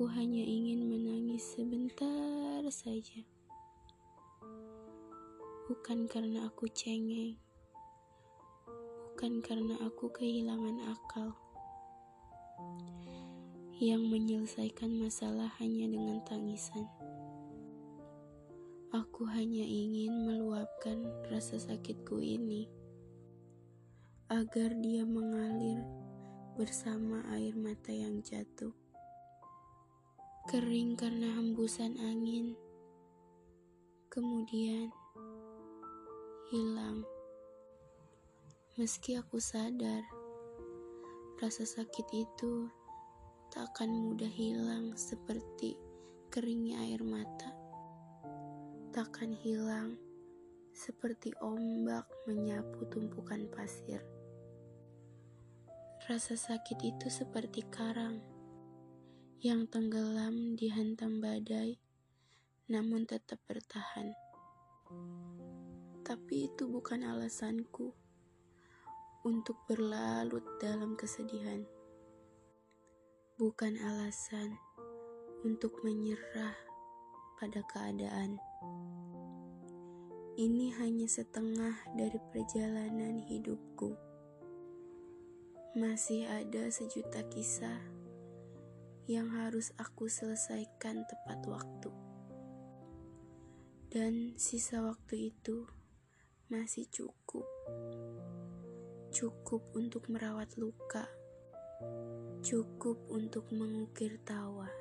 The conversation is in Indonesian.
Aku hanya ingin menangis sebentar saja. Bukan karena aku cengeng, bukan karena aku kehilangan akal. Yang menyelesaikan masalah hanya dengan tangisan. Aku hanya ingin meluapkan rasa sakitku ini agar dia mengalir bersama air mata yang jatuh. Kering karena hembusan angin, kemudian hilang. Meski aku sadar, rasa sakit itu tak akan mudah hilang seperti keringnya air mata. Takkan hilang seperti ombak menyapu tumpukan pasir. Rasa sakit itu seperti karang yang tenggelam dihantam badai, namun tetap bertahan. Tapi itu bukan alasanku untuk berlarut dalam kesedihan. Bukan alasan untuk menyerah pada keadaan. Ini hanya setengah dari perjalanan hidupku. Masih ada sejuta kisah yang harus aku selesaikan tepat waktu. Dan sisa waktu itu masih cukup. Cukup untuk merawat luka. Cukup untuk mengukir tawa.